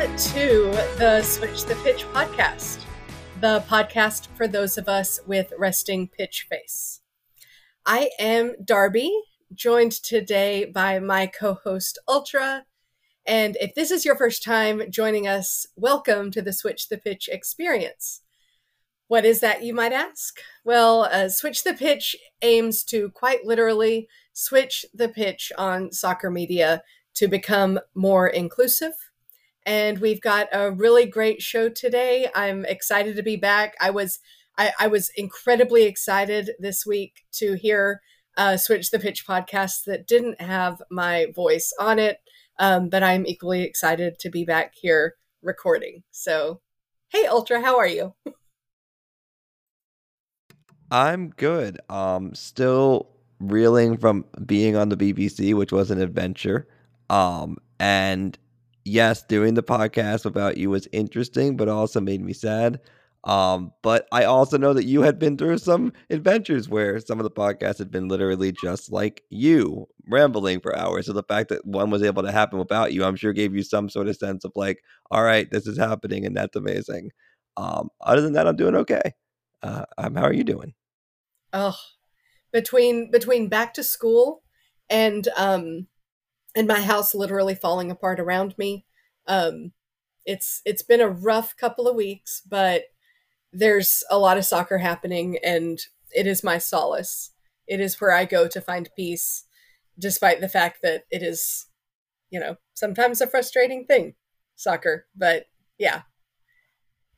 to the Switch the Pitch podcast, the podcast for those of us with resting pitch face. I am Darby, joined today by my co host Ultra. And if this is your first time joining us, welcome to the Switch the Pitch experience. What is that, you might ask? Well, uh, Switch the Pitch aims to quite literally switch the pitch on soccer media to become more inclusive. And we've got a really great show today. I'm excited to be back. I was I, I was incredibly excited this week to hear uh, Switch the Pitch podcast that didn't have my voice on it. Um, but I'm equally excited to be back here recording. So, hey, Ultra, how are you? I'm good. Um, still reeling from being on the BBC, which was an adventure. Um, and yes, doing the podcast without you was interesting, but also made me sad. Um, but I also know that you had been through some adventures where some of the podcasts had been literally just like you, rambling for hours. So the fact that one was able to happen without you, I'm sure gave you some sort of sense of like, all right, this is happening and that's amazing. Um, other than that, I'm doing okay. Uh, um, how are you doing? Oh, between between back to school and um and my house literally falling apart around me. Um it's it's been a rough couple of weeks, but there's a lot of soccer happening and it is my solace. It is where I go to find peace despite the fact that it is you know, sometimes a frustrating thing, soccer, but yeah.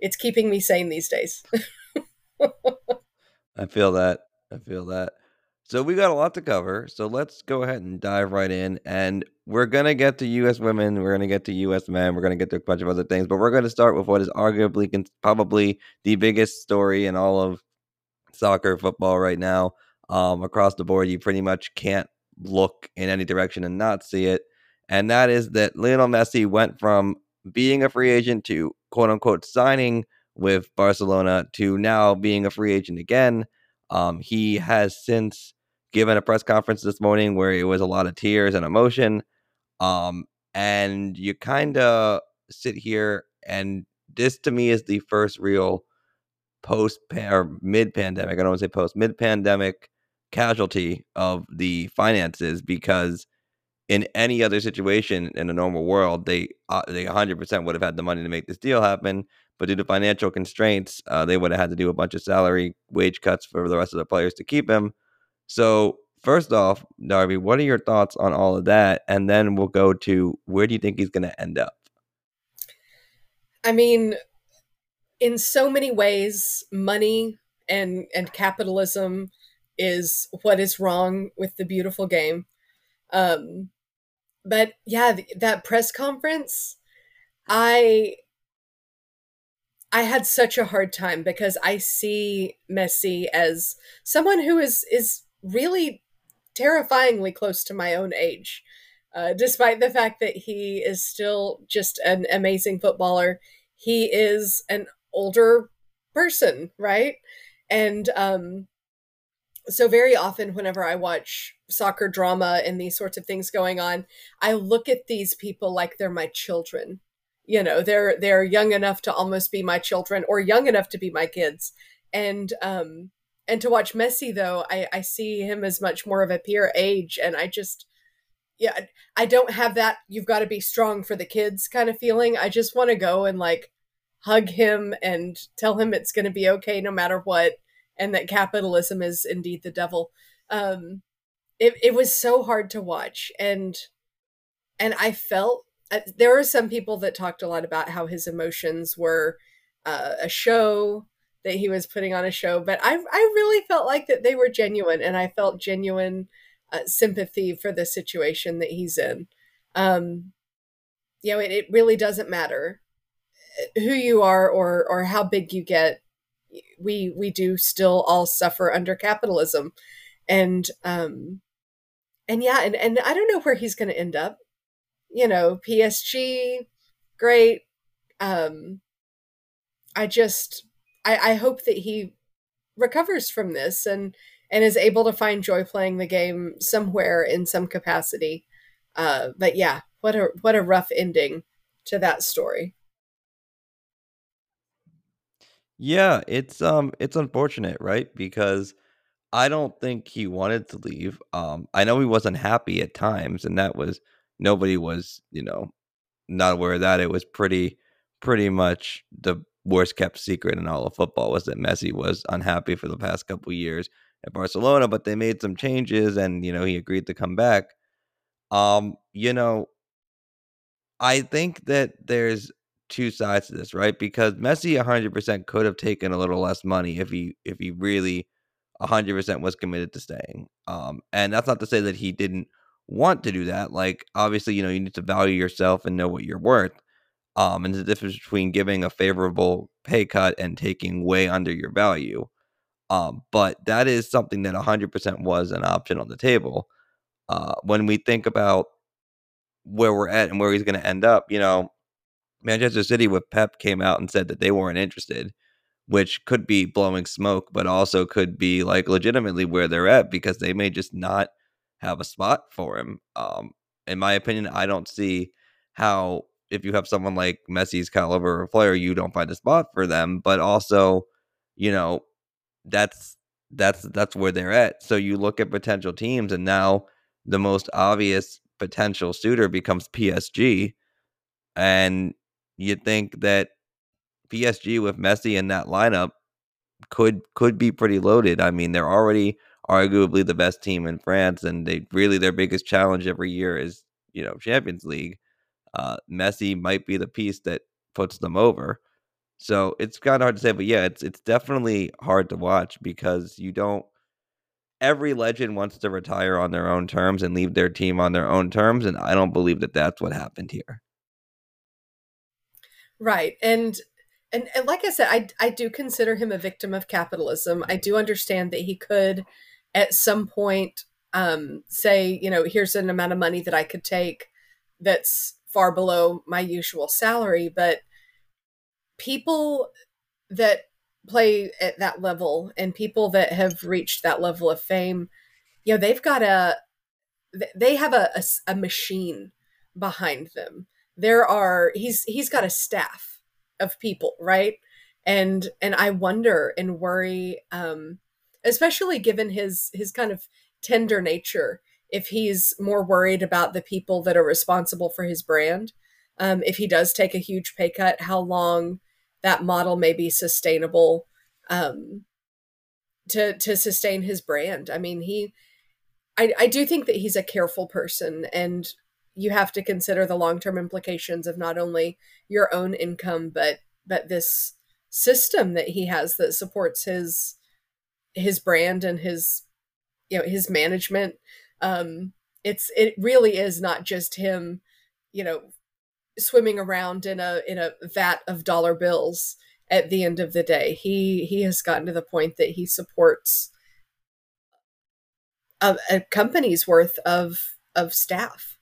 It's keeping me sane these days. I feel that. I feel that. So we got a lot to cover. So let's go ahead and dive right in. And we're gonna get to U.S. women. We're gonna get to U.S. men. We're gonna get to a bunch of other things. But we're gonna start with what is arguably probably the biggest story in all of soccer football right now. Um, across the board, you pretty much can't look in any direction and not see it. And that is that Lionel Messi went from being a free agent to quote unquote signing with Barcelona to now being a free agent again. Um, he has since given a press conference this morning where it was a lot of tears and emotion. Um, and you kind of sit here, and this to me is the first real post or mid pandemic. I don't want to say post mid pandemic casualty of the finances because in any other situation in a normal world, they uh, they 100% would have had the money to make this deal happen. But due to financial constraints, uh, they would have had to do a bunch of salary wage cuts for the rest of the players to keep him. So, first off, Darby, what are your thoughts on all of that? And then we'll go to where do you think he's going to end up? I mean, in so many ways, money and and capitalism is what is wrong with the beautiful game. Um, but yeah, that press conference, I I had such a hard time because I see Messi as someone who is is really terrifyingly close to my own age. Uh, despite the fact that he is still just an amazing footballer, he is an older person, right? And um, so very often whenever I watch soccer drama and these sorts of things going on, I look at these people like they're my children you know they're they're young enough to almost be my children or young enough to be my kids and um and to watch messi though i i see him as much more of a peer age and i just yeah i don't have that you've got to be strong for the kids kind of feeling. I just want to go and like hug him and tell him it's going to be okay no matter what and that capitalism is indeed the devil. Um it, it was so hard to watch and and i felt uh, there were some people that talked a lot about how his emotions were uh, a show that he was putting on a show but i i really felt like that they were genuine and i felt genuine uh, sympathy for the situation that he's in. Um you know it, it really doesn't matter uh, who you are or or how big you get. We we do still all suffer under capitalism. And um and yeah and and i don't know where he's going to end up. You know, PSG, great. Um, I just, I, I hope that he recovers from this and and is able to find joy playing the game somewhere in some capacity. Uh, but yeah, what a what a rough ending to that story. Yeah, it's um it's unfortunate, right? Because I don't think he wanted to leave. Um I know he wasn't happy at times and that was nobody was, you know, not aware of that. It was pretty pretty much the worst kept secret in all of football was that Messi was unhappy for the past couple years at Barcelona, but they made some changes and you know, he agreed to come back. Um, you know, I think that there's two sides to this, right? Because Messi 100% could have taken a little less money if he if he really 100% was committed to staying. Um, and that's not to say that he didn't want to do that. Like obviously, you know, you need to value yourself and know what you're worth. Um, and the difference between giving a favorable pay cut and taking way under your value. Um, but that is something that 100% was an option on the table. Uh, when we think about where we're at and where he's going to end up, you know, Manchester City with Pep came out and said that they weren't interested, which could be blowing smoke, but also could be like legitimately where they're at because they may just not have a spot for him. Um, in my opinion, I don't see how if you have someone like Messi's caliber of player, you don't find a spot for them. But also, you know, that's that's that's where they're at. So you look at potential teams, and now the most obvious potential suitor becomes PSG, and you think that PSG with Messi in that lineup could could be pretty loaded. I mean, they're already arguably the best team in France, and they really their biggest challenge every year is you know Champions League. Uh, Messi might be the piece that puts them over. So it's kind of hard to say, but yeah, it's it's definitely hard to watch because you don't. Every legend wants to retire on their own terms and leave their team on their own terms, and I don't believe that that's what happened here. Right, and and, and like I said, I I do consider him a victim of capitalism. I do understand that he could, at some point, um, say, you know, here's an amount of money that I could take, that's far below my usual salary, but people that play at that level and people that have reached that level of fame, you know, they've got a they have a, a, a machine behind them. There are he's he's got a staff of people, right? And and I wonder and worry, um, especially given his his kind of tender nature, if he's more worried about the people that are responsible for his brand. Um, if he does take a huge pay cut, how long that model may be sustainable um, to to sustain his brand. I mean, he, I I do think that he's a careful person, and you have to consider the long term implications of not only your own income, but but this system that he has that supports his his brand and his you know his management. Um, it's it really is not just him, you know, swimming around in a in a vat of dollar bills at the end of the day. He he has gotten to the point that he supports a, a company's worth of of staff.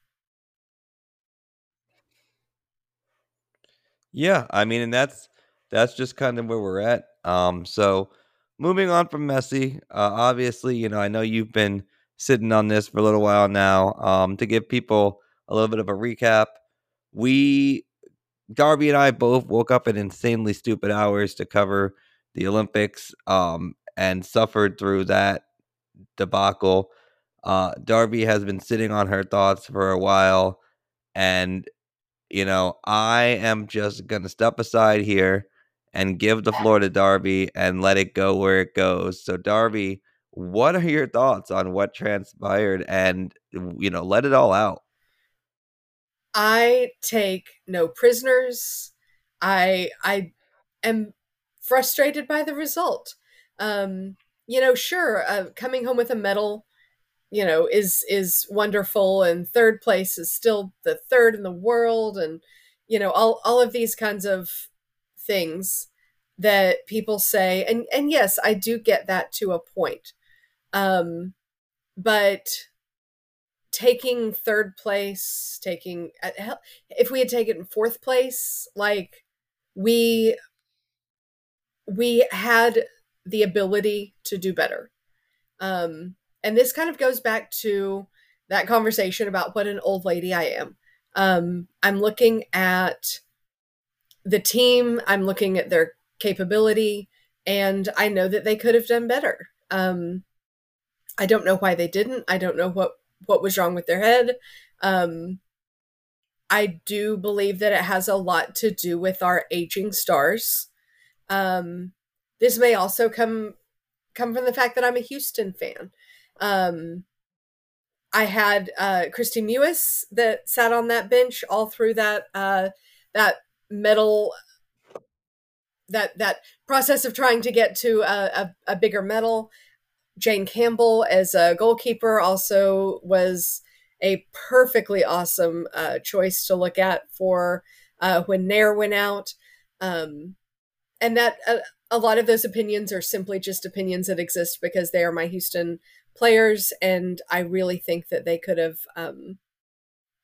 Yeah, I mean, and that's that's just kind of where we're at. Um, so moving on from Messi, uh, obviously, you know, I know you've been sitting on this for a little while now. Um, to give people a little bit of a recap, we Darby and I both woke up at insanely stupid hours to cover the Olympics um, and suffered through that debacle. Uh, Darby has been sitting on her thoughts for a while, and you know, I am just going to step aside here and give the floor to Darby and let it go where it goes. So, Darby, what are your thoughts on what transpired and, you know, let it all out? I take no prisoners. I I am frustrated by the result. Um, you know, sure, uh, coming home with a medal you know is is wonderful and third place is still the third in the world and you know all all of these kinds of things that people say and and yes I do get that to a point um but taking third place taking uh, if we had taken fourth place like we we had the ability to do better um and this kind of goes back to that conversation about what an old lady I am. Um, I'm looking at the team, I'm looking at their capability, and I know that they could have done better. Um, I don't know why they didn't. I don't know what what was wrong with their head. Um, I do believe that it has a lot to do with our aging stars. Um, this may also come come from the fact that I'm a Houston fan. Um, I had uh, Kristie Mewis that sat on that bench all through that uh, that medal that that process of trying to get to a, a, a bigger medal. Jane Campbell as a goalkeeper also was a perfectly awesome uh, choice to look at for uh, when Naeher went out. Um, and that uh, a lot of those opinions are simply just opinions that exist because they are my Houston players, and I really think that they could have um,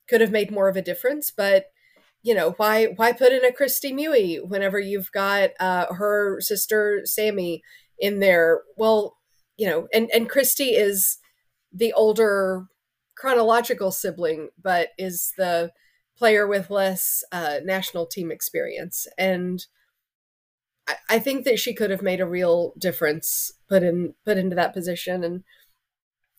could have made more of a difference. But you know, why why put in a Kristie Mewis whenever you've got uh, her sister Sammy in there? Well, you know, and and Kristie is the older chronological sibling, but is the player with less uh, national team experience. And I, I think that she could have made a real difference put in put into that position. And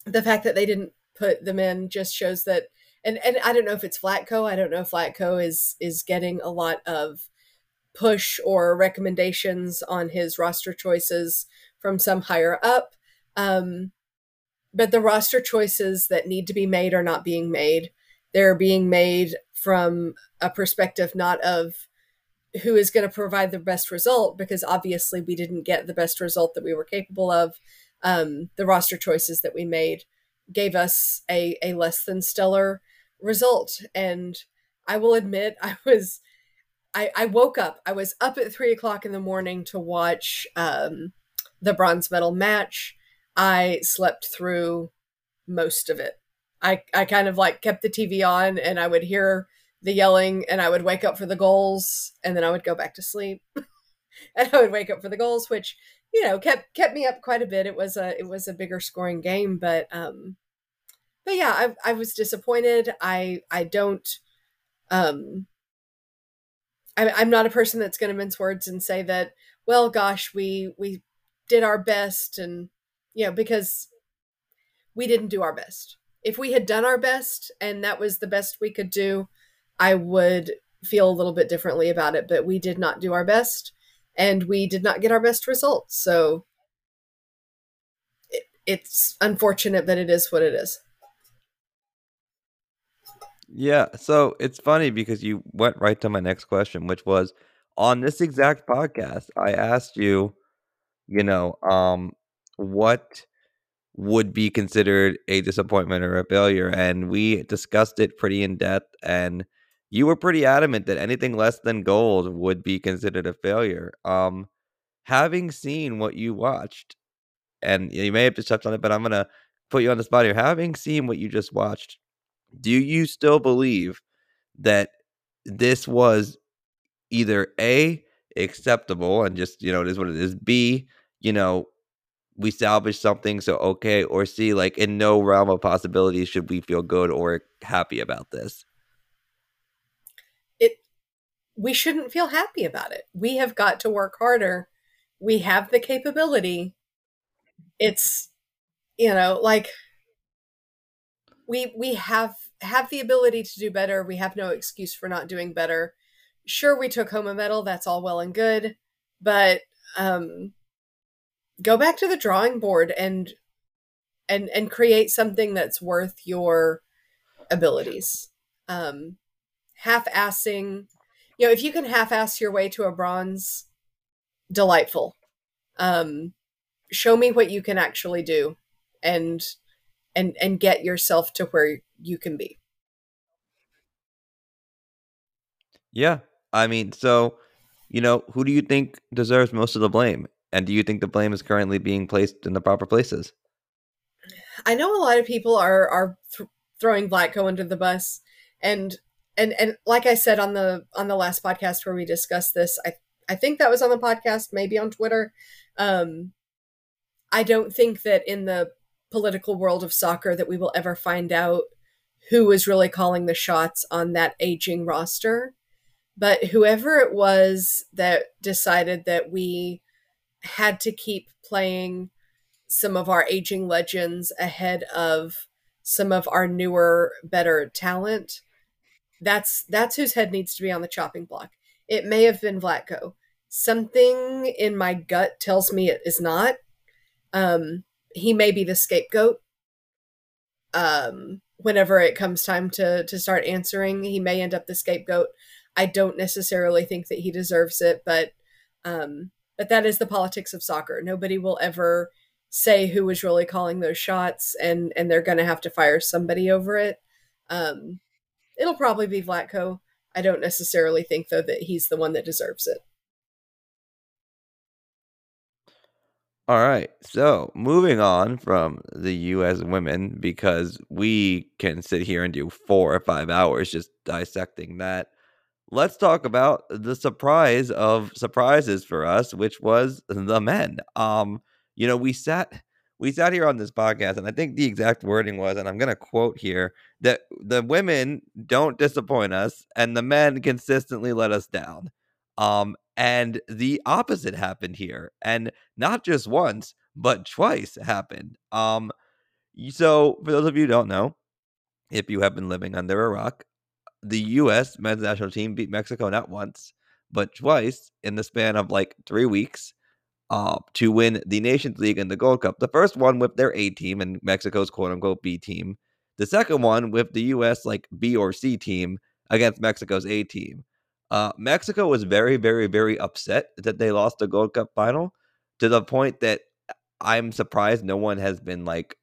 the fact that they didn't put them in just shows that and and I don't know if it's Vlatko. I don't know if Vlatko is is getting a lot of push or recommendations on his roster choices from some higher up. Um, but the roster choices that need to be made are not being made. They're being made from a perspective not of who is going to provide the best result, because obviously we didn't get the best result that we were capable of. Um, the roster choices that we made gave us a, a less than stellar result. And I will admit, I was, I, I woke up, I was up at three o'clock in the morning to watch um, the bronze medal match I slept through most of it. I, I kind of like kept the TV on and I would hear the yelling and I would wake up for the goals and then I would go back to sleep. and I would wake up for the goals, which, you know, kept kept me up quite a bit. It was a it was a bigger scoring game, but um but yeah, I I was disappointed. I I don't um I, I'm not a person that's going to mince words and say that. Well, gosh, we we did our best and you know, because we didn't do our best. If we had done our best and that was the best we could do, I would feel a little bit differently about it. But we did not do our best and we did not get our best results. So it, it's unfortunate that it is what it is. Yeah, so it's funny because you went right to my next question, which was on this exact podcast, I asked you, you know, um, what would be considered a disappointment or a failure. And we discussed it pretty in depth. And you were pretty adamant that anything less than gold would be considered a failure. Um, having seen what you watched, and you may have just touched on it, but I'm going to put you on the spot here. Having seen what you just watched, do you still believe that this was either A, acceptable and just, you know, it is what it is, B, you know, we salvage something so okay or c like in no realm of possibility should we feel good or happy about this. It we shouldn't feel happy about it. We have got to work harder. We have the capability. It's you know like we we have have the ability to do better. We have no excuse for not doing better. Sure we took home a medal. That's all well and good. But um go back to the drawing board and and and create something that's worth your abilities. Um half-assing you know if you can half-ass your way to a bronze delightful. Um show me what you can actually do and and and get yourself to where you can be. Yeah i mean so you know who do you think deserves most of the blame and do you think the blame is currently being placed in the proper places? I know a lot of people are are th- throwing Vlatko under the bus, and and and like I said on the on the last podcast where we discussed this, I I think that was on the podcast, maybe on Twitter. Um, I don't think that in the political world of soccer that we will ever find out who is really calling the shots on that aging roster. But whoever it was that decided that we had to keep playing some of our aging legends ahead of some of our newer, better talent, that's that's whose head needs to be on the chopping block. It may have been Vlatko. Something in my gut tells me it is not. Um, he may be the scapegoat. Um, whenever it comes time to to start answering, he may end up the scapegoat. I don't necessarily think that he deserves it, but um, but that is the politics of soccer. Nobody will ever say who was really calling those shots, and and they're going to have to fire somebody over it. Um, it'll probably be Vlatko. I don't necessarily think though that he's the one that deserves it. All right. So moving on from the U.S. women, because we can sit here and do four or five hours just dissecting that. Let's talk about the surprise of surprises for us, which was the men. Um, you know, we sat we sat here on this podcast, and I think the exact wording was, and I'm gonna quote here, that the women don't disappoint us and the men consistently let us down. Um, and the opposite happened here. And not just once, but twice happened. Um, so for those of you who don't know, if you have been living under a rock, the US men's national team beat Mexico not once, but twice in the span of like three weeks uh, to win the Nations League and the Gold Cup. The first one with their A team and Mexico's quote unquote B team. The second one with the US like B or C team against Mexico's A team. Uh, Mexico was very, very, very upset that they lost the Gold Cup final to the point that I'm surprised no one has been like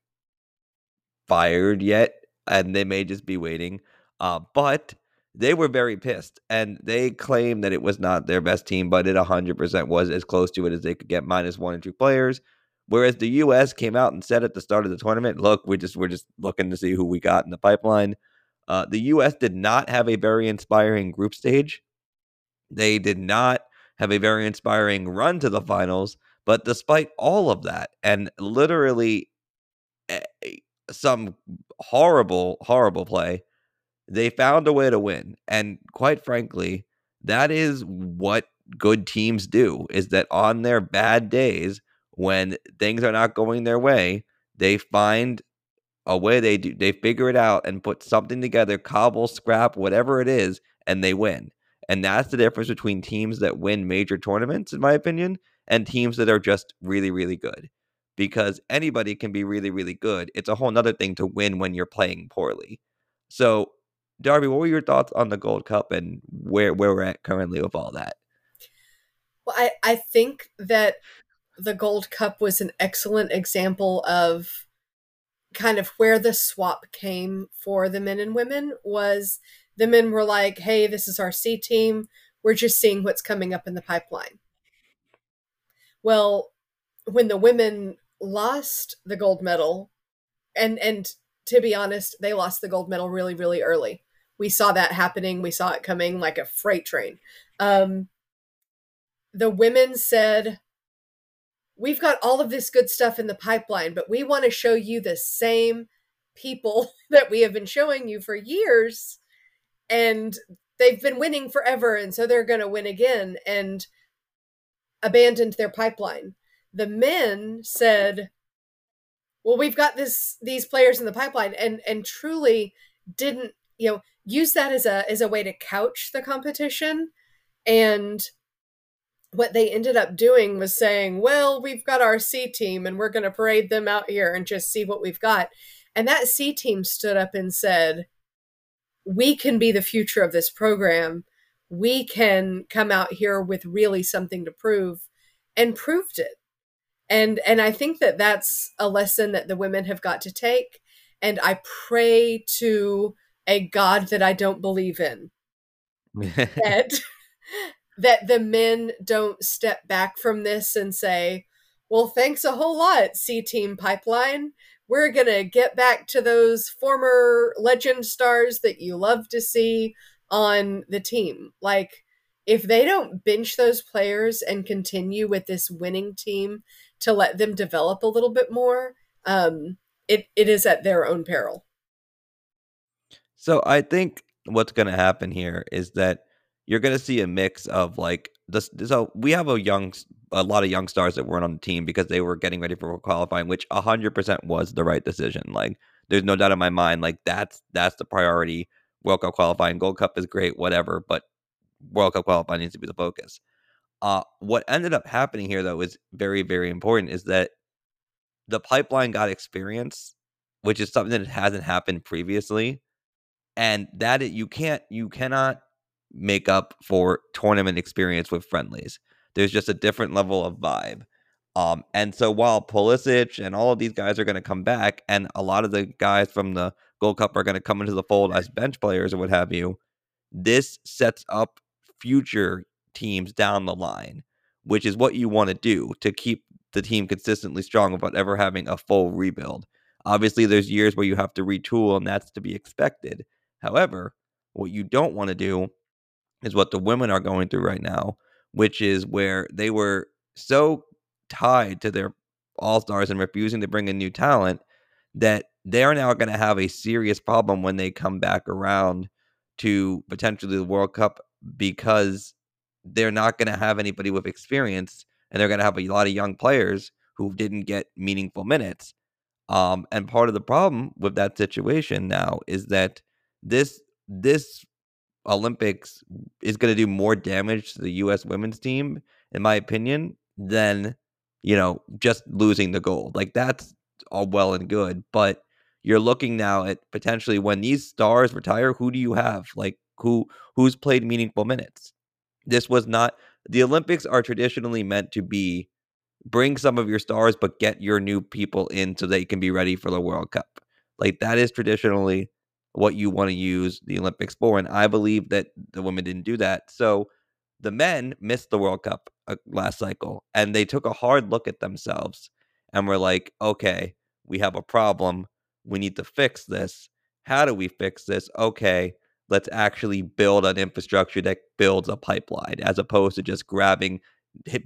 fired yet, and they may just be waiting. Uh, but they were very pissed, and they claimed that it was not their best team, but it 100% was as close to it as they could get, minus one or two players. Whereas the U.S. came out and said at the start of the tournament, "Look, we just we're just looking to see who we got in the pipeline." Uh, the U.S. did not have a very inspiring group stage. They did not have a very inspiring run to the finals, but despite all of that, and literally eh, eh, some horrible, horrible play, they found a way to win. And quite frankly, that is what good teams do is that on their bad days, when things are not going their way, they find a way they do they figure it out and put something together, cobble, scrap, whatever it is, and they win. And that's the difference between teams that win major tournaments, in my opinion, and teams that are just really, really good. Because anybody can be really, really good. It's a whole nother thing to win when you're playing poorly. So, Darby, what were your thoughts on the Gold Cup and where, where we're at currently with all that? Well, I, I think that the Gold Cup was an excellent example of kind of where the swap came for the men and women was the men were like, hey, this is our C team. We're just seeing what's coming up in the pipeline. Well, when the women lost the gold medal, and and to be honest, they lost the gold medal really, really early. We saw that happening. We saw it coming like a freight train. Um, the women said, We've got all of this good stuff in the pipeline, but we want to show you the same people that we have been showing you for years and they've been winning forever and so they're going to win again and abandoned their pipeline the men said well we've got this these players in the pipeline and and truly didn't you know use that as a as a way to couch the competition and what they ended up doing was saying well we've got our c team and we're going to parade them out here and just see what we've got and that c team stood up and said we can be the future of this program. We can come out here with really something to prove and proved it. And and I think that that's a lesson that the women have got to take and I pray to a god that I don't believe in. that that the men don't step back from this and say, "Well, thanks a whole lot, C Team Pipeline we're going to get back to those former legend stars that you love to see on the team. Like, if they don't bench those players and continue with this winning team to let them develop a little bit more, um, it, it is at their own peril. So I think what's going to happen here is that you're going to see a mix of like this. So we have a young, a lot of young stars that weren't on the team because they were getting ready for qualifying, which 100% was the right decision. Like, there's no doubt in my mind. Like that's that's the priority. World Cup qualifying, Gold Cup is great, whatever, but World Cup qualifying needs to be the focus. Uh, what ended up happening here, though, is very, very important. Is that the pipeline got experience, which is something that hasn't happened previously, and that you can't, you cannot make up for tournament experience with friendlies. There's just a different level of vibe. Um, and so while Pulisic and all of these guys are going to come back, and a lot of the guys from the Gold Cup are going to come into the fold as bench players or what have you, this sets up future teams down the line, which is what you want to do to keep the team consistently strong without ever having a full rebuild. Obviously, there's years where you have to retool, and that's to be expected. However, what you don't want to do is what the women are going through right now, which is where they were so tied to their all stars and refusing to bring in new talent that they are now going to have a serious problem when they come back around to potentially the World Cup because they're not going to have anybody with experience and they're going to have a lot of young players who didn't get meaningful minutes. Um, and part of the problem with that situation now is that this this Olympics is going to do more damage to the U.S. women's team, in my opinion, than you know just losing the gold. Like that's all well and good, but you're looking now at potentially when these stars retire, who do you have? Like who who's played meaningful minutes? This was not the Olympics are traditionally meant to be bring some of your stars, but get your new people in so they can be ready for the World Cup. Like that is traditionally what you want to use the Olympics for. And I believe that the women didn't do that. So the men missed the World Cup uh, last cycle and they took a hard look at themselves and were like, okay, we have a problem. We need to fix this. How do we fix this? Okay, let's actually build an infrastructure that builds a pipeline as opposed to just grabbing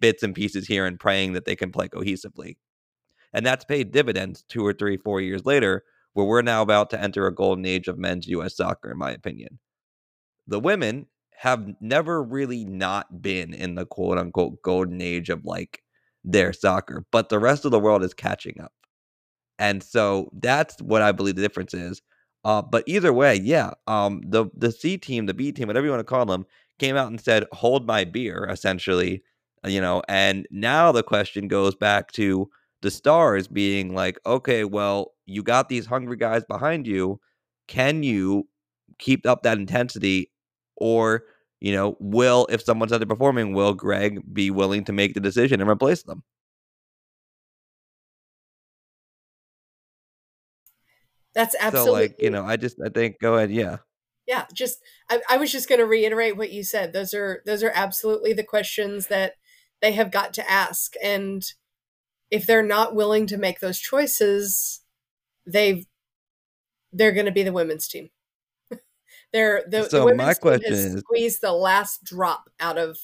bits and pieces here and praying that they can play cohesively. And that's paid dividends two or three, four years later, where we're now about to enter a golden age of men's US soccer, in my opinion. The women have never really not been in the quote unquote golden age of like their soccer, but the rest of the world is catching up. And so that's what I believe the difference is. Uh, but either way, yeah, um, the the C team, the B team, whatever you want to call them, came out and said, "Hold my beer," essentially, uh, you know. And now the question goes back to the stars being like, "Okay, well, you got these hungry guys behind you. Can you keep up that intensity, or you know, will if someone's underperforming, will Greg be willing to make the decision and replace them?" That's absolutely. So, like, you know, I just, I think, go ahead. Yeah. Yeah. Just, I, I was just going to reiterate what you said. Those are, those are absolutely the questions that they have got to ask. And if they're not willing to make those choices, they've, they're going to be the women's team. they're the, so the women's my question team has is, squeezed the last drop out of,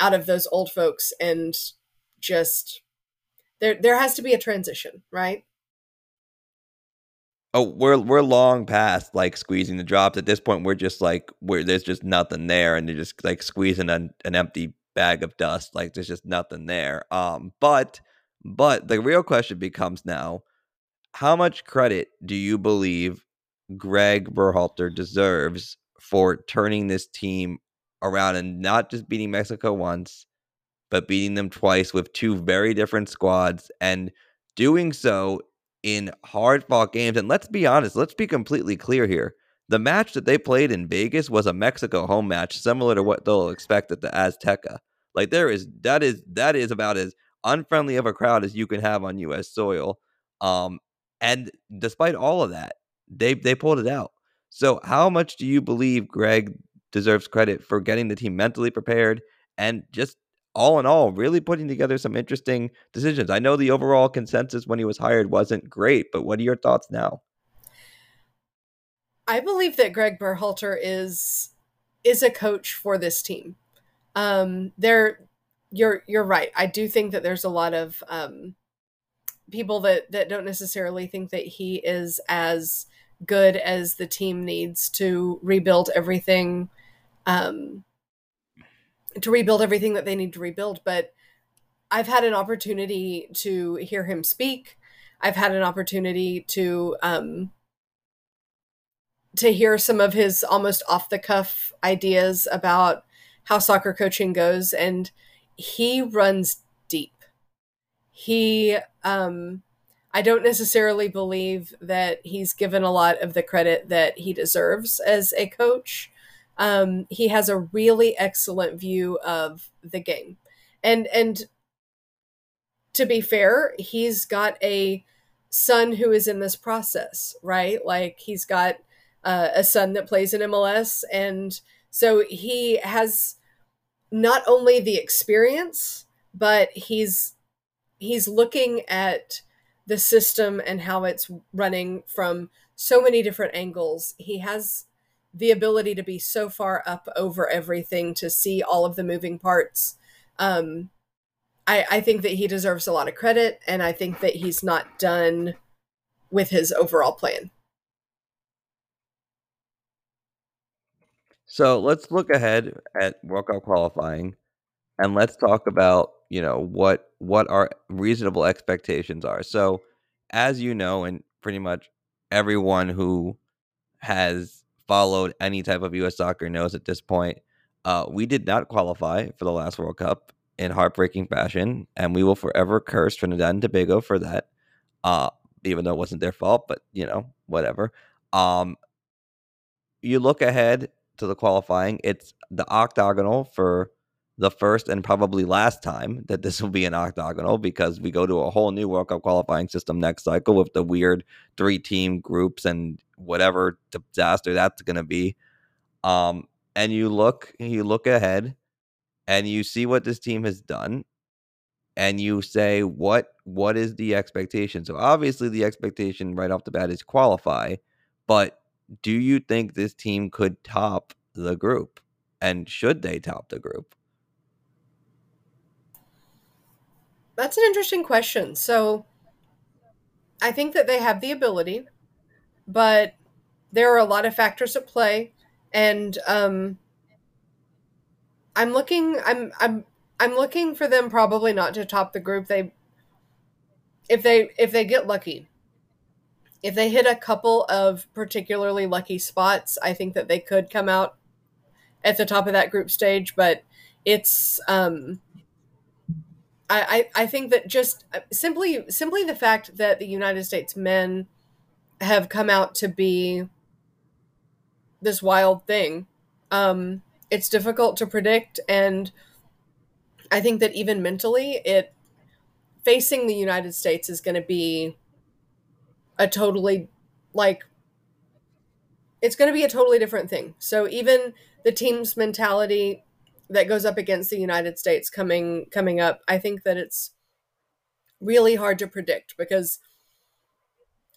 out of those old folks and just there, there has to be a transition, right? Oh, we're we're long past like squeezing the drops. At this point, we're just like where there's just nothing there, and you're just like squeezing an, an empty bag of dust. Like there's just nothing there. Um, but but the real question becomes now: How much credit do you believe Greg Berhalter deserves for turning this team around and not just beating Mexico once, but beating them twice with two very different squads and doing so in hard fought games. And let's be honest, let's be completely clear here. The match that they played in Vegas was a Mexico home match, similar to what they'll expect at the Azteca. Like there is that is that is about as unfriendly of a crowd as you can have on U.S. soil. Um, and despite all of that, they they pulled it out. So how much do you believe Greg deserves credit for getting the team mentally prepared and just all in all, really putting together some interesting decisions. I know the overall consensus when he was hired wasn't great, but what are your thoughts now? I believe that Greg Berhalter is is a coach for this team. Um, there, you're you're right. I do think that there's a lot of um, people that that don't necessarily think that he is as good as the team needs to rebuild everything um, to rebuild everything that they need to rebuild, but I've had an opportunity to hear him speak. I've had an opportunity to um, to hear some of his almost off the cuff ideas about how soccer coaching goes, and he runs. He, um, I don't necessarily believe that he's given a lot of the credit that he deserves as a coach. Um, he has a really excellent view of the game, and and to be fair, he's got a son who is in this process, right? Like he's got uh, a son that plays in MLS, and so he has not only the experience, but he's he's looking at the system and how it's running from so many different angles. He has the ability to be so far up over everything to see all of the moving parts. Um, I, I think that he deserves a lot of credit, and I think that he's not done with his overall plan. So let's look ahead at World Cup qualifying, and let's talk about you know what what our reasonable expectations are. So, as you know, and pretty much everyone who has followed any type of U.S. soccer knows at this point, uh, we did not qualify for the last World Cup in heartbreaking fashion, and we will forever curse Trinidad and Tobago for that. Uh, even though it wasn't their fault, but you know, whatever. Um, you look ahead to the qualifying, it's the octagonal for the first and probably last time that this will be an octagonal because we go to a whole new World Cup qualifying system next cycle with the weird three team groups and whatever disaster that's going to be. Um, and you look, you look ahead and you see what this team has done and you say what what is the expectation? So obviously the expectation right off the bat is qualify but do you think this team could top the group? And should they top the group that's an interesting question so i think that they have the ability but there are a lot of factors at play and um I'm looking I'm I'm I'm looking for them probably not to top the group. They if they if they get lucky. If they hit a couple of particularly lucky spots, I think that they could come out at the top of that group stage, but it's um I, I, think that just uh, simply simply the fact that the United States men have come out to be this wild thing um, it's difficult to predict. And i think that even mentally it facing the united states is going to be a totally like it's going to be a totally different thing. So even the team's mentality that goes up against the united states coming coming up i think that it's really hard to predict because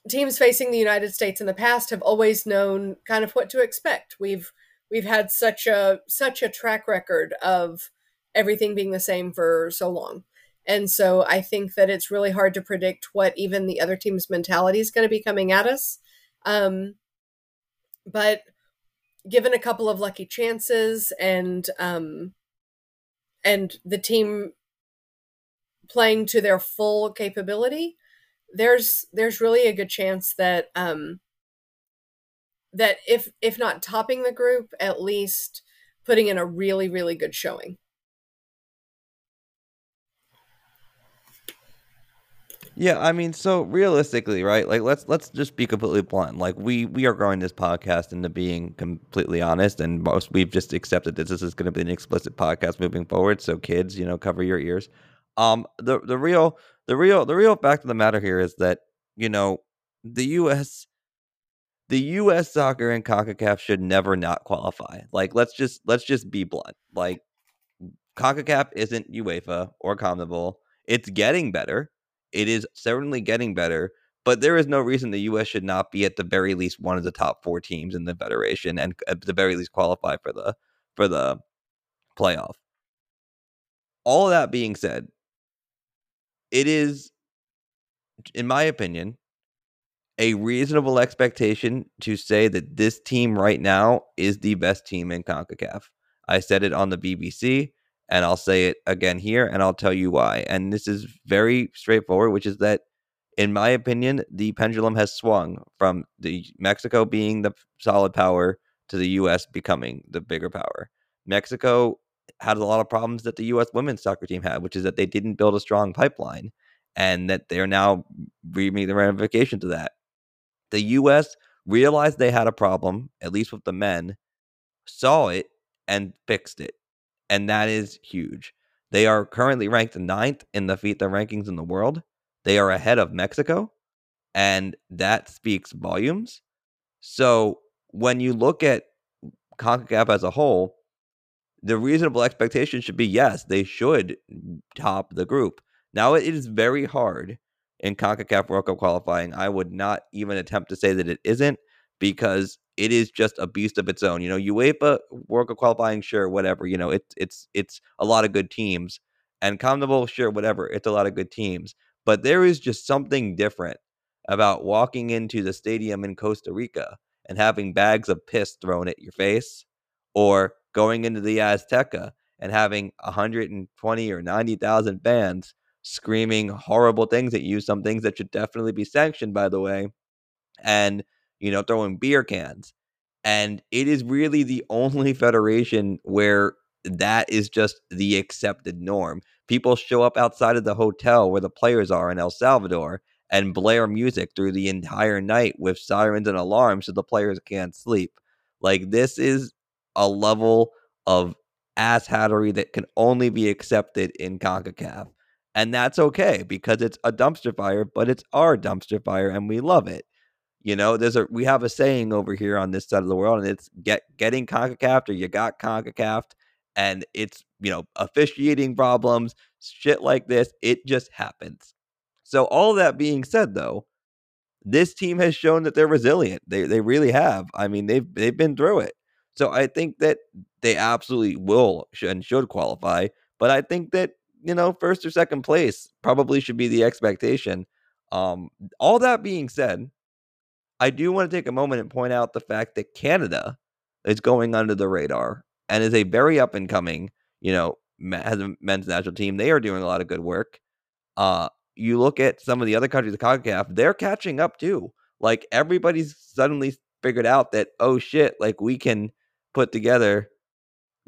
teams facing the united states in the past have always known kind of what to expect we've we've had such a such a track record of everything being the same for so long. And so I think that it's really hard to predict what even the other team's mentality is going to be coming at us. Um, but given a couple of lucky chances and um, and the team playing to their full capability, there's there's really a good chance that um, that if if not topping the group, at least putting in a really really good showing. Yeah, I mean, so realistically, right? Like let's let's just be completely blunt. Like we we are growing this podcast into being completely honest and most we've just accepted that this is going to be an explicit podcast moving forward. So kids, you know, cover your ears. Um the the real the real the real fact of the matter here is that, you know, the US the U.S. soccer and CONCACAF should never not qualify. Like, let's just let's just be blunt. Like, CONCACAF isn't UEFA or CONMEBOL. It's getting better. It is certainly getting better, but there is no reason the U.S. should not be at the very least one of the top four teams in the federation, and at the very least qualify for the for the playoff. All that being said, it is, in my opinion, a reasonable expectation to say that this team right now is the best team in CONCACAF. I said it on the BBC And I'll say it again here and I'll tell you why. And this is very straightforward, which is that in my opinion, the pendulum has swung from the Mexico being the solid power to the US becoming the bigger power. Mexico had a lot of problems that the US women's soccer team had, which is that they didn't build a strong pipeline and that they're now reaping the ramifications of that. The US realized they had a problem, at least with the men, saw it and fixed it. And that is huge. They are currently ranked ninth in the FIFA rankings in the world. They are ahead of Mexico, and that speaks volumes. So when you look at CONCACAF as a whole, the reasonable expectation should be yes, they should top the group. Now it is very hard in CONCACAF World Cup qualifying. I would not even attempt to say that it isn't because it is just a beast of its own. You know, UEFA World Cup qualifying, sure, whatever. You know, it's it's it's a lot of good teams, and CONMEBOL, sure, whatever. It's a lot of good teams, but there is just something different about walking into the stadium in Costa Rica and having bags of piss thrown at your face, or going into the Azteca and having 120 or 90,000 fans screaming horrible things at you, some things that should definitely be sanctioned, by the way, and, you know, throwing beer cans. And it is really the only federation where that is just the accepted norm. People show up outside of the hotel where the players are in El Salvador and blare music through the entire night with sirens and alarms so the players can't sleep. Like this is a level of asshattery that can only be accepted in CONCACAF. And that's okay because it's a dumpster fire, but it's our dumpster fire and we love it. You know, there's a we have a saying over here on this side of the world, and it's get getting CONCACAF or you got CONCACAF, and it's you know, officiating problems, shit like this. It just happens. So all that being said though, this team has shown that they're resilient. They they really have. I mean, they've they've been through it. So I think that they absolutely will and should qualify. But I think that you know first or second place probably should be the expectation. Um, all that being said, I do want to take a moment and point out the fact that Canada is going under the radar and is a very up and coming, you know, has a men's national team. They are doing a lot of good work. Uh, you look at some of the other countries of CONCACAF, they're catching up too. Like everybody's suddenly figured out that oh shit, like we can put together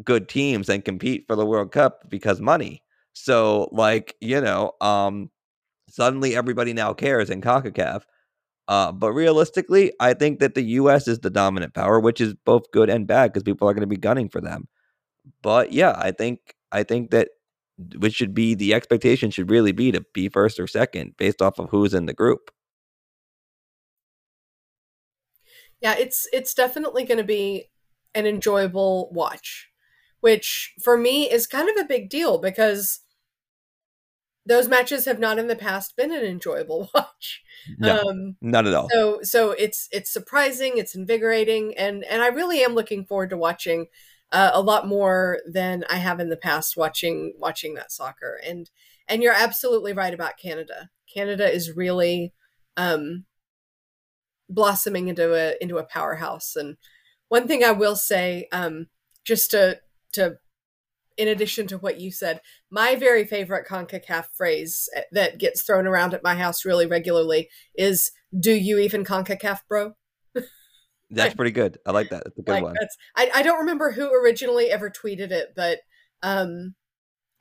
good teams and compete for the World Cup because money. So like, you know, um suddenly everybody now cares in CONCACAF. Uh, but realistically, I think that the US is the dominant power, which is both good and bad because people are going to be gunning for them. But yeah, I think I think that which should be the expectation should really be to be first or second based off of who's in the group. Yeah, it's it's definitely going to be an enjoyable watch, which for me is kind of a big deal because those matches have not in the past been an enjoyable watch. No, um, not at all. So so it's it's surprising, it's invigorating, and and I really am looking forward to watching uh, a lot more than I have in the past watching watching that soccer. And and you're absolutely right about Canada. Canada is really um, blossoming into a into a powerhouse. And one thing I will say, um, just to to in addition to what you said, my very favorite CONCACAF phrase that gets thrown around at my house really regularly is "Do you even CONCACAF, bro?" That's pretty good. I like that. That's a good like, one. I, I don't remember who originally ever tweeted it, but um,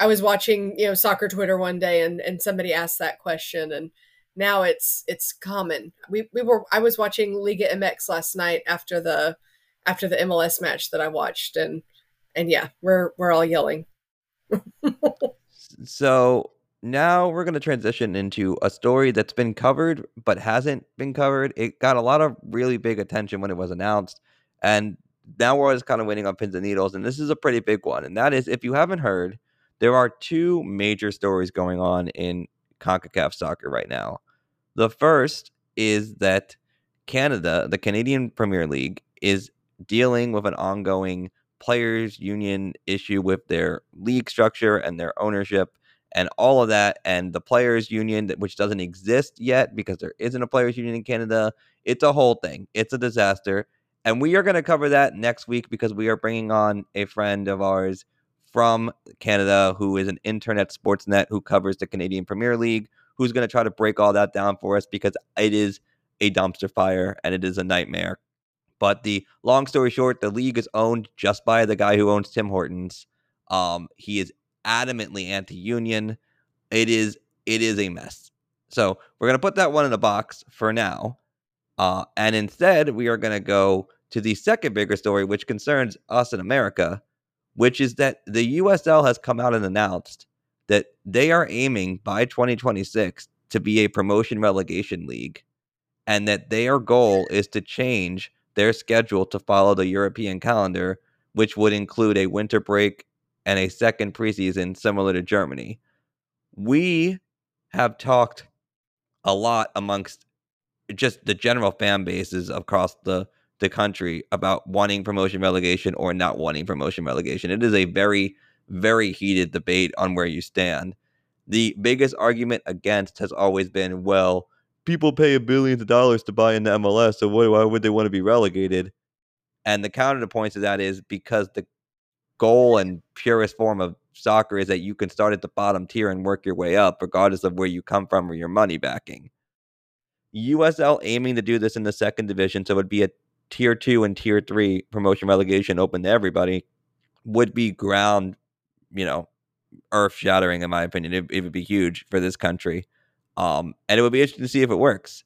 I was watching you know soccer Twitter one day, and and somebody asked that question, and now it's it's common. We we were I was watching Liga MX last night after the after the MLS match that I watched, and and yeah, we're we're all yelling. so now we're going to transition into a story that's been covered but hasn't been covered. It got a lot of really big attention when it was announced, and now we're always kind of waiting on pins and needles. And this is a pretty big one, and that is if you haven't heard, there are two major stories going on in CONCACAF soccer right now. The first is that Canada, the Canadian Premier League, is dealing with an ongoing players union issue with their league structure and their ownership and all of that and the players union which doesn't exist yet because there isn't a players union in Canada it's a whole thing it's a disaster and we are going to cover that next week because we are bringing on a friend of ours from Canada who is an internet sports net who covers the Canadian Premier League, who's going to try to break all that down for us because it is a dumpster fire and it is a nightmare. But the long story short, the league is owned just by the guy who owns Tim Hortons. Um, he is adamantly anti-union. It is it is a mess. So we're gonna put that one in a box for now, uh, and instead we are gonna go to the second bigger story, which concerns us in America, which is that the USL has come out and announced that they are aiming by 2026 to be a promotion relegation league, and that their goal is to change their schedule to follow the European calendar, which would include a winter break and a second preseason similar to Germany. We have talked a lot amongst just the general fan bases across the the country about wanting promotion relegation or not wanting promotion relegation. It is a very very heated debate on where you stand. The biggest argument against has always been, well, people pay billions of dollars to buy into MLS, so why, would they want to be relegated? And the counter to to that is because the goal and purest form of soccer is that you can start at the bottom tier and work your way up, regardless of where you come from or your money backing. USL aiming to do this in the second division, so it would be a tier two and tier three promotion relegation open to everybody, would be ground, you know, earth shattering, in my opinion. It, it, would be huge for this country. Um, and it would be interesting to see if it works.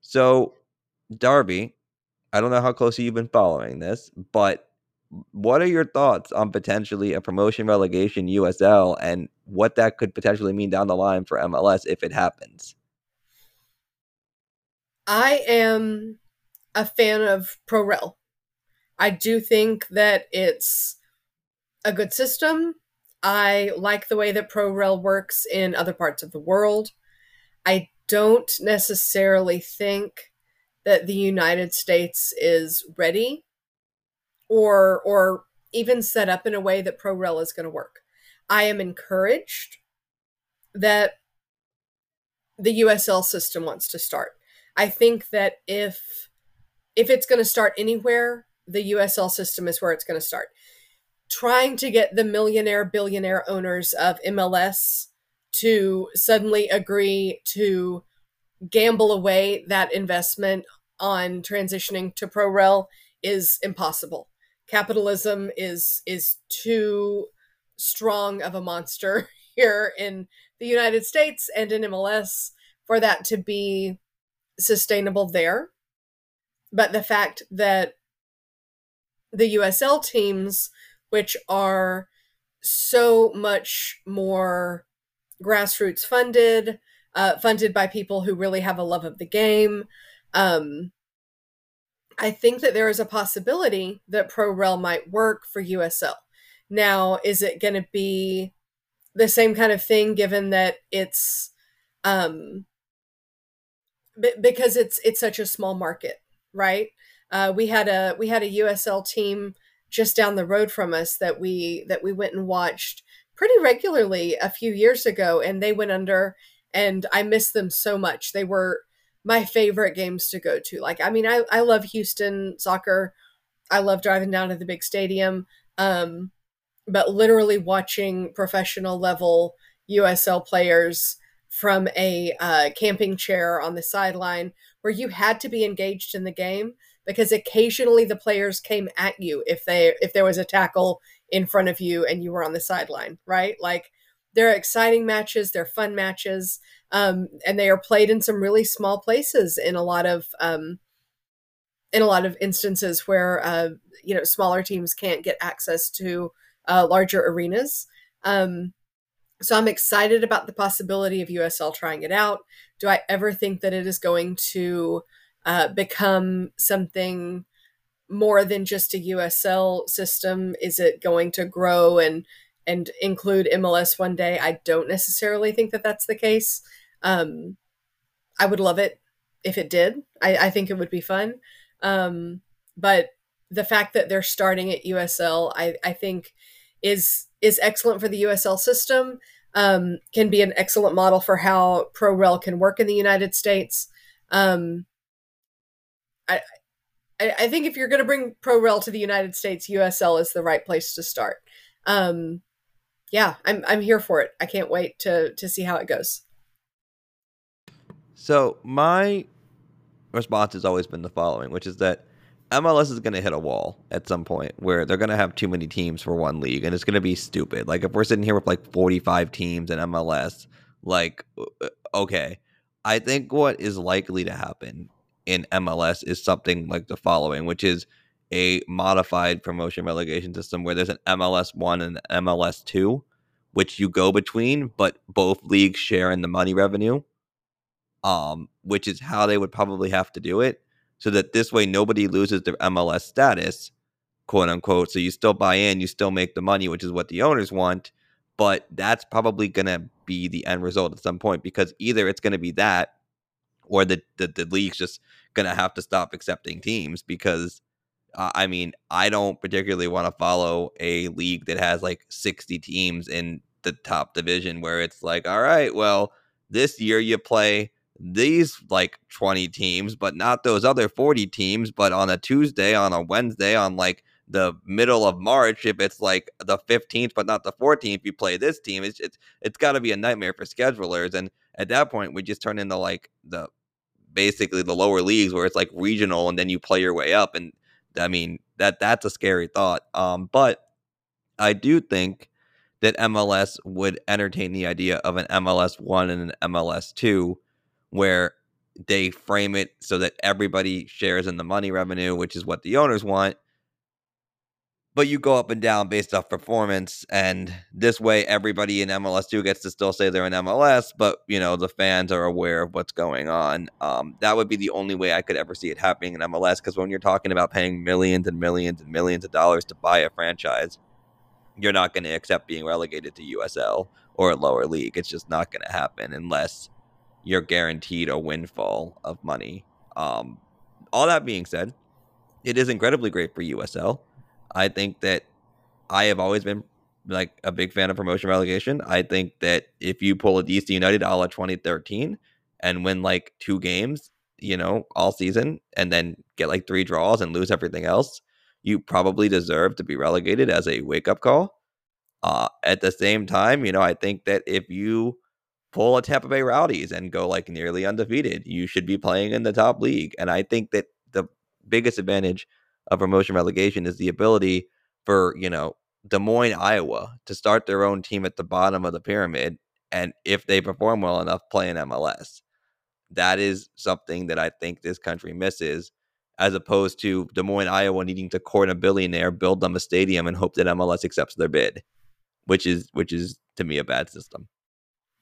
So, Darby, I don't know how closely you've been following this, but what are your thoughts on potentially a promotion relegation USL and what that could potentially mean down the line for MLS if it happens? I am a fan of ProRel. I do think that it's a good system. I like the way that ProRel works in other parts of the world. I don't necessarily think that the United States is ready or or even set up in a way that ProRel is going to work. I am encouraged that the USL system wants to start. I think that if if it's going to start anywhere, the USL system is where it's going to start. Trying to get the millionaire billionaire owners of MLS to suddenly agree to gamble away that investment on transitioning to ProRel is impossible capitalism is is too strong of a monster here in the United States and in MLS for that to be sustainable there. But the fact that the USL teams, which are so much more grassroots funded, uh, funded by people who really have a love of the game, um, I think that there is a possibility that ProRel might work for USL. Now, is it going to be the same kind of thing given that it's um b- because it's it's such a small market, right? Uh, we had a we had a USL team just down the road from us that we that we went and watched pretty regularly a few years ago and they went under and I miss them so much. They were my favorite games to go to. Like, I mean, I, I love Houston soccer. I love driving down to the big stadium. Um, but literally watching professional level USL players from a uh, camping chair on the sideline where you had to be engaged in the game because occasionally the players came at you if they if there was a tackle in front of you and you were on the sideline, right? Like they're exciting matches, they're fun matches um, and they are played in some really small places in a lot of um, in a lot of instances where uh, you know smaller teams can't get access to uh, larger arenas. Um, so I'm excited about the possibility of USL trying it out. Do I ever think that it is going to uh, become something more than just a USL system? Is it going to grow and and include MLS one day? I don't necessarily think that that's the case. Um, I would love it if it did. I, I think it would be fun. Um, but the fact that they're starting at USL, I, I think is is excellent for the USL system. Um, can be an excellent model for how pro ProRel can work in the United States. Um, I, I, I think if you're going to bring pro ProRel to the United States, USL is the right place to start. um, yeah, I'm I'm here for it. I can't wait to to see how it goes. So my response has always been the following, which is that MLS is going to hit a wall at some point where they're going to have too many teams for one league, and it's going to be stupid. Like if we're sitting here with like 45 teams in MLS, like uh, okay, I think what is likely to happen in MLS is something like the following, which is a modified promotion relegation system where there's an MLS one and MLS two, which you go between, but both leagues share in the money revenue. Um, which is how they would probably have to do it, so that this way nobody loses their MLS status, quote unquote. So you still buy in, you still make the money, which is what the owners want, but that's probably gonna be the end result at some point because either it's gonna be that, or the the, the league's just gonna have to stop accepting teams because uh, I mean, I don't particularly want to follow a league that has like 60 teams in the top division where it's like, all right, well, this year you play these like 20 teams, but not those other 40 teams. But on a Tuesday, on a Wednesday, on like the middle of March, if it's like the 15th, but not the 14th, you play this team. It's it's, it's got to be a nightmare for schedulers. And at that point, we just turn into like the basically the lower leagues where it's like regional and then you play your way up. And I mean, that that's a scary thought. Um, but I do think that MLS would entertain the idea of an MLS one and an MLS two, where they frame it so that everybody shares in the money revenue, which is what the owners want but you go up and down based off performance and this way everybody in mls2 gets to still say they're in mls but you know the fans are aware of what's going on. Um, that would be the only way i could ever see it happening in mls because when you're talking about paying millions and millions and millions of dollars to buy a franchise you're not going to accept being relegated to usl or a lower league. It's just not going to happen unless you're guaranteed a windfall of money. Um, all that being said it is incredibly great for usl I think that I have always been like a big fan of promotion relegation. I think that if you pull a DC United a la 2013 and win like two games, you know, all season and then get like three draws and lose everything else, you probably deserve to be relegated as a wake up call. Uh, at the same time, you know, I think that if you pull a Tampa Bay Rowdies and go like nearly undefeated, you should be playing in the top league. And I think that the biggest advantage of promotion relegation is the ability for, you know, Des Moines, Iowa to start their own team at the bottom of the pyramid. And if they perform well enough, play in MLS. That is something that I think this country misses, as opposed to Des Moines, Iowa needing to court a billionaire, build them a stadium, and hope that MLS accepts their bid, which is which is to me a bad system.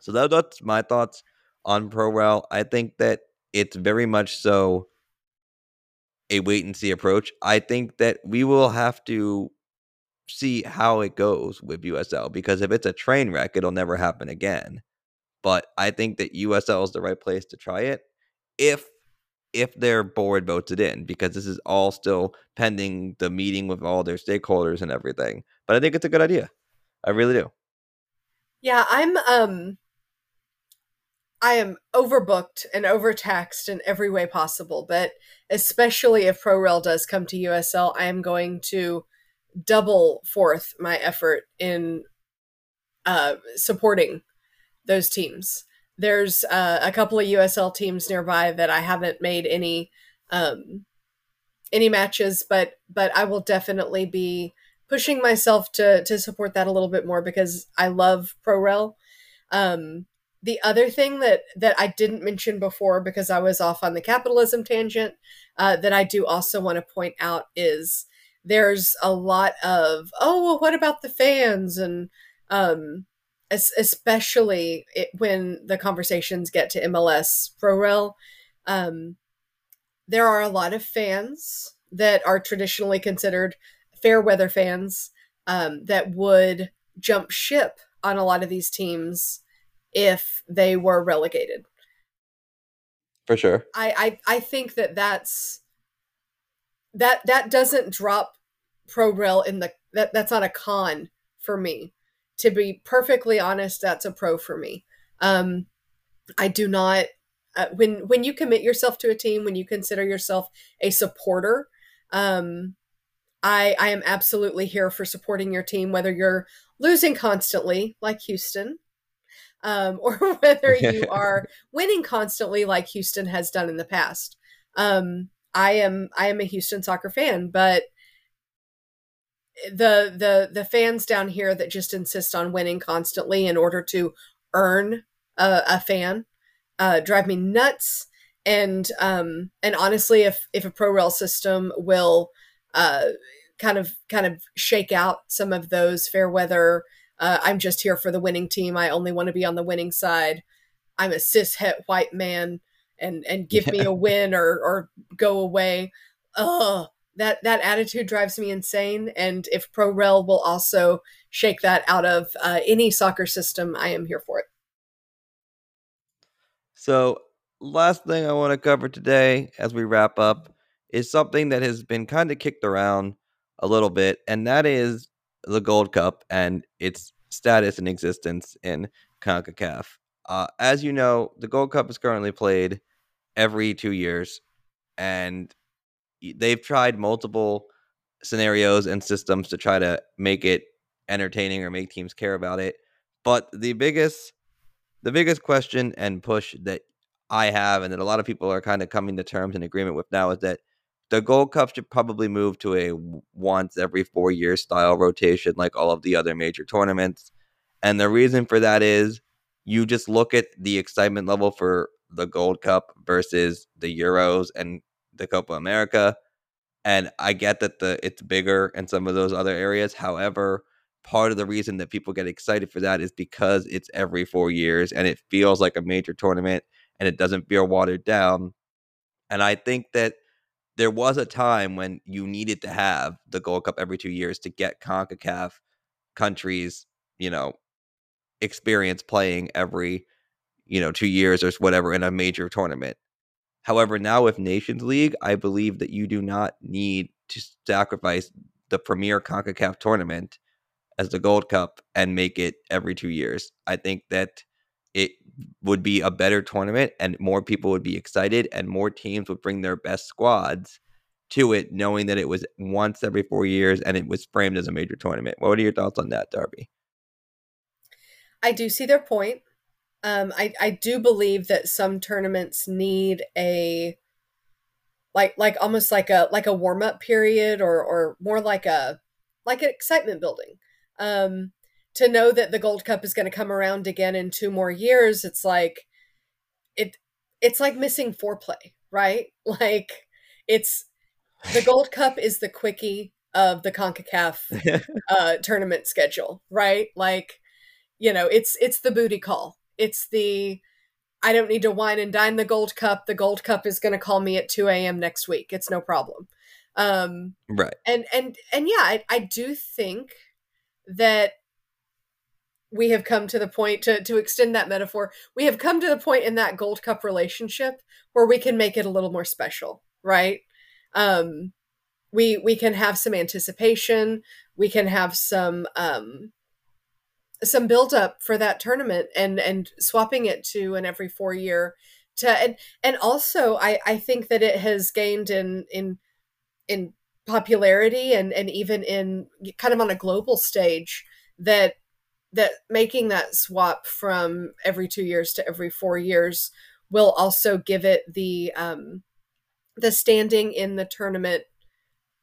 So that, that's my thoughts on ProRel. I think that it's very much so a wait and see approach. I think that we will have to see how it goes with USL because if it's a train wreck, it'll never happen again. But I think that USL is the right place to try it if if their board votes it in because this is all still pending the meeting with all their stakeholders and everything. But I think it's a good idea. I really do. Yeah, I'm um I am overbooked and overtaxed in every way possible, but especially if ProRel does come to USL, I am going to double forth my effort in uh, supporting those teams. There's uh, a couple of USL teams nearby that I haven't made any um, any matches, but but I will definitely be pushing myself to to support that a little bit more because I love ProRel. Um, the other thing that that I didn't mention before because I was off on the capitalism tangent uh, that I do also want to point out is there's a lot of oh well what about the fans? and um, especially it, when the conversations get to MLS ProRel um, there are a lot of fans that are traditionally considered fair weather fans um, that would jump ship on a lot of these teams if they were relegated. For sure. I, I, I think that that's that that doesn't drop ProRel in the that that's not a con for me. To be perfectly honest, that's a pro for me. Um, I do not uh, when when you commit yourself to a team, when you consider yourself a supporter, um, I I am absolutely here for supporting your team, whether you're losing constantly like Houston, um, or whether you are winning constantly like Houston has done in the past. Um, I am I am a Houston soccer fan, but the the the fans down here that just insist on winning constantly in order to earn a, a fan uh, drive me nuts. And um, and honestly, if if a pro rel system will uh, kind of kind of shake out some of those fair weather, uh, I'm just here for the winning team. I only want to be on the winning side. I'm a cis het white man, and and give yeah. me a win or or go away. Ugh, that that attitude drives me insane. And if pro rel will also shake that out of uh, any soccer system, I am here for it. So, last thing I want to cover today as we wrap up is something that has been kind of kicked around a little bit, and that is the Gold Cup and its status and existence in CONCACAF. Uh, as you know, the Gold Cup is currently played every two years, and they've tried multiple scenarios and systems to try to make it entertaining or make teams care about it. But the biggest the biggest question and push that I have, and that a lot of people are kind of coming to terms and agreement with now, is that the Gold Cup should probably move to a once every four year style rotation, like all of the other major tournaments. And the reason for that is you just look at the excitement level for the Gold Cup versus the Euros and the Copa America. And I get that the it's bigger in some of those other areas. However, part of the reason that people get excited for that is because it's every four years and it feels like a major tournament and it doesn't feel watered down. And I think that there was a time when you needed to have the Gold Cup every two years to get CONCACAF countries, you know, experience playing every, you know, two years or whatever in a major tournament. However, now with Nations League, I believe that you do not need to sacrifice the premier CONCACAF tournament as the Gold Cup and make it every two years. I think that it would be a better tournament and more people would be excited and more teams would bring their best squads to it, knowing that it was once every four years and it was framed as a major tournament. What are your thoughts on that, Darby? I do see their point. Um, I, I do believe that some tournaments need a like like almost like a like a warm up period or or more like a like an excitement building um, to know that the Gold Cup is going to come around again in two more years, it's like it it's like missing foreplay, right? Like it's the Gold Cup is the quickie of the CONCACAF uh, tournament schedule, right? Like, you know, it's it's the booty call. It's the I don't need to wine and dine the Gold Cup. The Gold Cup is going to call me at 2 a.m. next week. It's no problem. Um, right. And and and yeah, I, I do think that we have come to the point to to extend that metaphor we have come to the point in that gold cup relationship where we can make it a little more special right? Um we we can have some anticipation. We can have some um some build up for that tournament and and swapping it to an every four year to and and also i i think that it has gained in in in popularity and and even in kind of on a global stage that that making that swap from every two years to every four years will also give it the um the standing in the tournament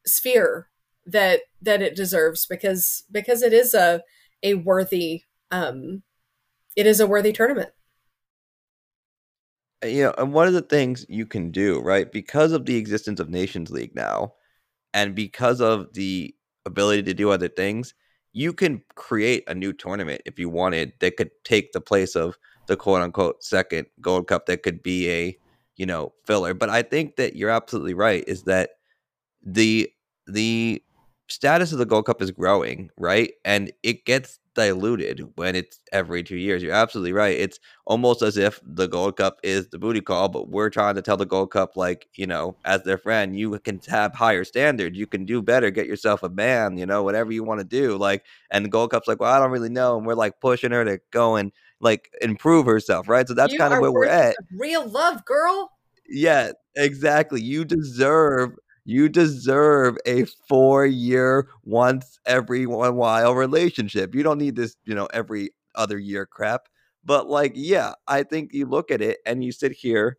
sphere that that it deserves because because it is a a worthy um it is a worthy tournament. You know and one of the things you can do right because of the existence of nations league now and because of the ability to do other things, you can create a new tournament if you wanted that could take the place of the quote unquote second Gold Cup that could be a, you know, filler. But I think that you're absolutely right is that the the status of the Gold Cup is growing, right? And it gets diluted when it's every two years. You're absolutely right. It's almost as if the Gold Cup is the booty call, but we're trying to tell the Gold Cup, like, you know, as their friend, you can have higher standards. You can do better, get yourself a man, you know, whatever you want to do. Like, and the Gold Cup's like, well, I don't really know. And we're like pushing her to go and like improve herself, right? So that's kind of where we're at. Real love, girl. Yeah, exactly. You deserve You deserve a four year, once every one while relationship. You don't need this, you know, every other year crap. But like, yeah, I think you look at it and you sit here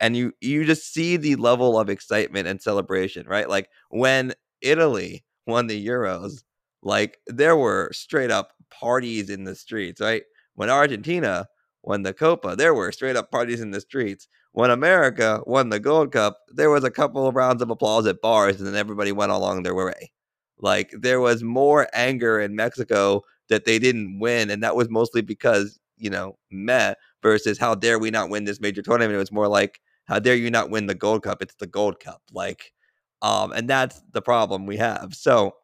and you you just see the level of excitement and celebration, right? Like when Italy won the Euros, like there were straight up parties in the streets, right? When Argentina won the Copa, there were straight up parties in the streets. When America won the Gold Cup, there was a couple of rounds of applause at bars and then everybody went along their way. Like there was more anger in Mexico that they didn't win, and that was mostly because, you know, meh versus how dare we not win this major tournament. It was more like, how dare you not win the Gold Cup? It's the Gold Cup. Like, um, and that's the problem we have. So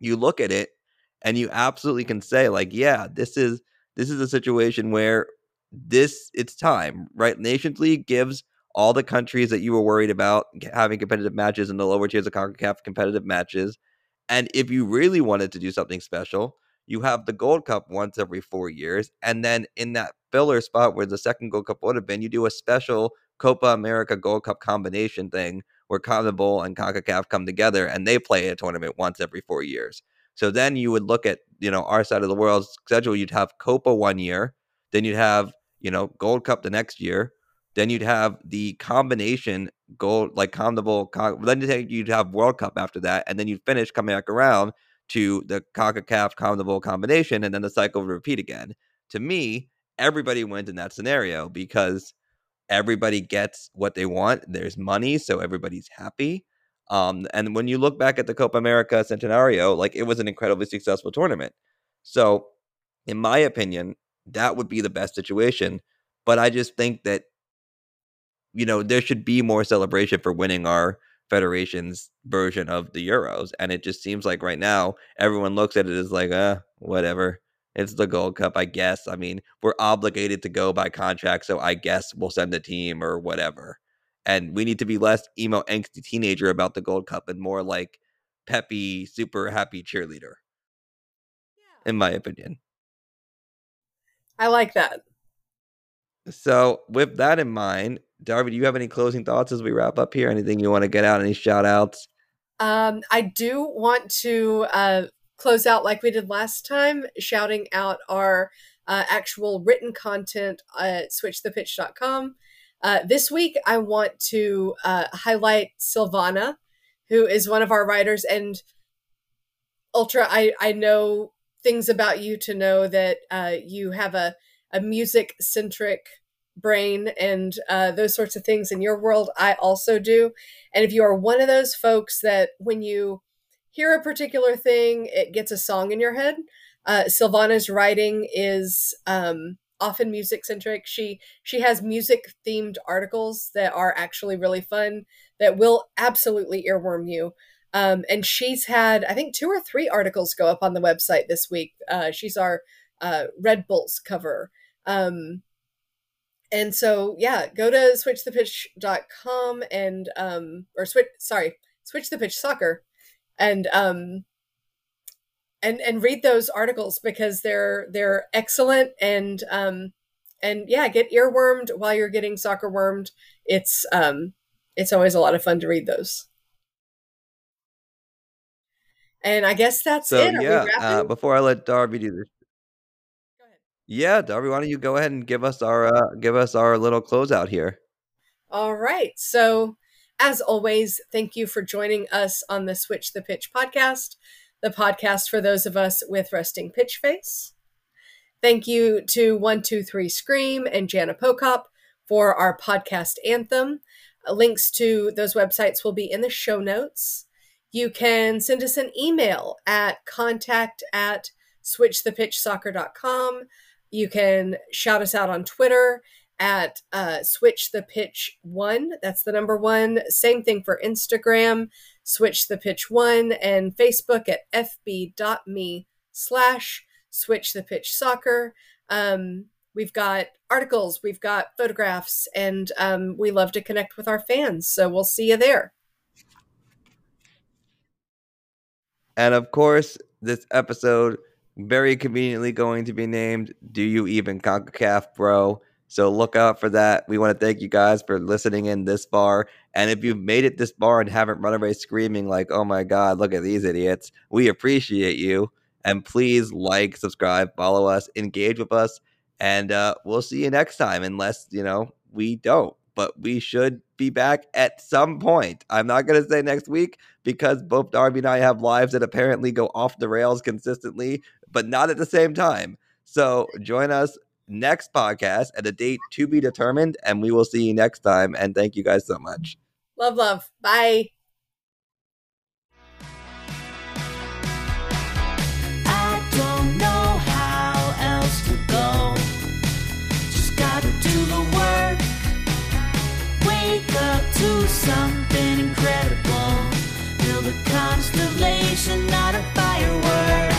you look at it and you absolutely can say, like, yeah, this is this is a situation where this it's time, right? Nations League gives all the countries that you were worried about having competitive matches in the lower tiers of CONCACAF competitive matches. And if you really wanted to do something special, you have the Gold Cup once every four years. And then in that filler spot where the second Gold Cup would have been, you do a special Copa America Gold Cup combination thing where CONMEBOL and CONCACAF come together and they play a tournament once every four years. So then you would look at, you know, our side of the world's schedule. You'd have Copa one year, then you'd have, you know, Gold Cup the next year. Then you'd have the combination gold, like CONMEBOL. Then you'd have World Cup after that, and then you'd finish coming back around to the CONCACAF CONMEBOL combination, and then the cycle would repeat again. To me, everybody wins in that scenario because everybody gets what they want. There's money, so everybody's happy. Um, and when you look back at the Copa America Centenario, like it was an incredibly successful tournament. So, in my opinion, that would be the best situation. But I just think that, you know, there should be more celebration for winning our federation's version of the Euros. And it just seems like right now, everyone looks at it as like, uh, whatever. It's the Gold Cup, I guess. I mean, we're obligated to go by contract, so I guess we'll send a team or whatever. And we need to be less emo angsty teenager about the Gold Cup and more like peppy, super happy cheerleader. Yeah. In my opinion. I like that. So, with that in mind, Darby, do you have any closing thoughts as we wrap up here? Anything you want to get out? Any shout outs? Um, I do want to uh, close out like we did last time, shouting out our uh, actual written content at switchthepitch.com. Uh, this week, I want to uh, highlight Silvana, who is one of our writers. And Ultra, I, I know things about you to know that uh, you have a, a music centric brain and uh, those sorts of things in your world. I also do. And if you are one of those folks that when you hear a particular thing, it gets a song in your head. Uh, Silvana's writing is um, often music centric. She she has music themed articles that are actually really fun that will absolutely earworm you. Um, and she's had I think two or three articles go up on the website this week. Uh, she's our uh, Red Bulls cover. Um, and so yeah, go to switchthepitch.com and um, or switch sorry switch the pitch soccer and um and and read those articles because they're they're excellent and um and yeah get earwormed while you're getting soccer wormed it's um it's always a lot of fun to read those and i guess that's so it Are yeah uh, before i let darby do this Go ahead. yeah darby why don't you go ahead and give us our uh, give us our little closeout here all right so as always, thank you for joining us on the Switch the Pitch podcast, the podcast for those of us with resting pitch face. Thank you to 123 Scream and Jana Pokop for our podcast anthem. Links to those websites will be in the show notes. You can send us an email at contact at switchthepitchsoccer.com. You can shout us out on Twitter at uh, Switch the Pitch One. That's the number one. Same thing for Instagram, Switch the Pitch One, and Facebook at fb.me slash Switch the Pitch Soccer. Um, we've got articles, we've got photographs, and um, we love to connect with our fans. So we'll see you there. And of course, this episode very conveniently going to be named "Do You Even CONCACAF, Bro?" So look out for that. We want to thank you guys for listening in this far. And if you've made it this far and haven't run away screaming like, "Oh my god, look at these idiots," we appreciate you. And please like, subscribe, follow us, engage with us, and uh, we'll see you next time. Unless you know we don't, but we should be back at some point. I'm not gonna say next week because both Darby and I have lives that apparently go off the rails consistently, but not at the same time. So join us next podcast at a date to be determined, and we will see you next time. And thank you guys so much. Love, love. Bye. something incredible. Build a constellation, not a firework.